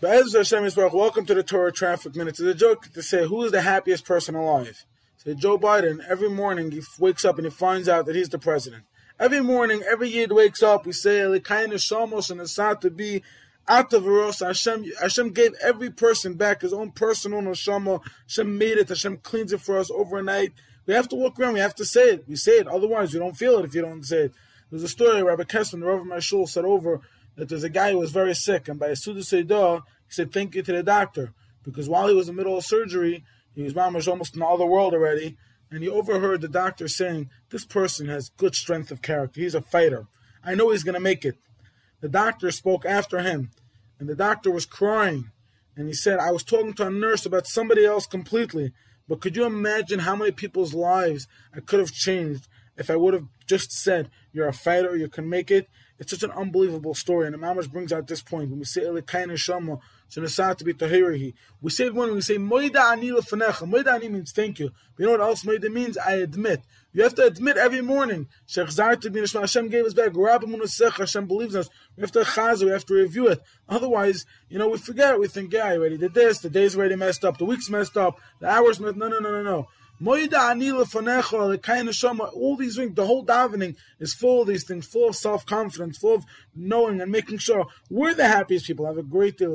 Be'ez Hashem Yisbarach, welcome to the Torah Traffic Minutes. It's a joke to say who is the happiest person alive. So Joe Biden, every morning he wakes up and he finds out that he's the president. Every morning, every year he wakes up, we say, Elikayin Shamos and Asat to be out of Eros. Hashem, Hashem gave every person back his own personal neshama. Hashem made it. Hashem cleans it for us overnight. We have to walk around. We have to say it. We say it. Otherwise, you don't feel it if you don't say it. There's a story Rabbi Kessler, the Rav of my shul, said over that there's a guy who was very sick, and by a Suda Seidah, he said, Thank you to the doctor. Because while he was in the middle of surgery, he was almost in all the world already, and he overheard the doctor saying, This person has good strength of character. He's a fighter. I know he's going to make it. The doctor spoke after him, and the doctor was crying. And he said, I was talking to a nurse about somebody else completely, but could you imagine how many people's lives I could have changed if I would have just said, You're a fighter, you can make it? It's such an unbelievable story, and the Mamash brings out this point when we say Elikayin Shama, to be Tahirihi. We say when we say Moida Ani Lefanecha. Moida Ani means thank you. But you know what else Moida means? I admit. You have to admit every morning. Sheikh to be Hashem gave us back. Hashem believes us. We have to chaz, we have to review it. Otherwise, you know, we forget. We think, yeah, I already did this. The day's already messed up. The week's messed up. The hours messed. No, no, no, no, no. All these things, the whole davening is full of these things, full of self confidence, full of knowing and making sure we're the happiest people. Have a great day.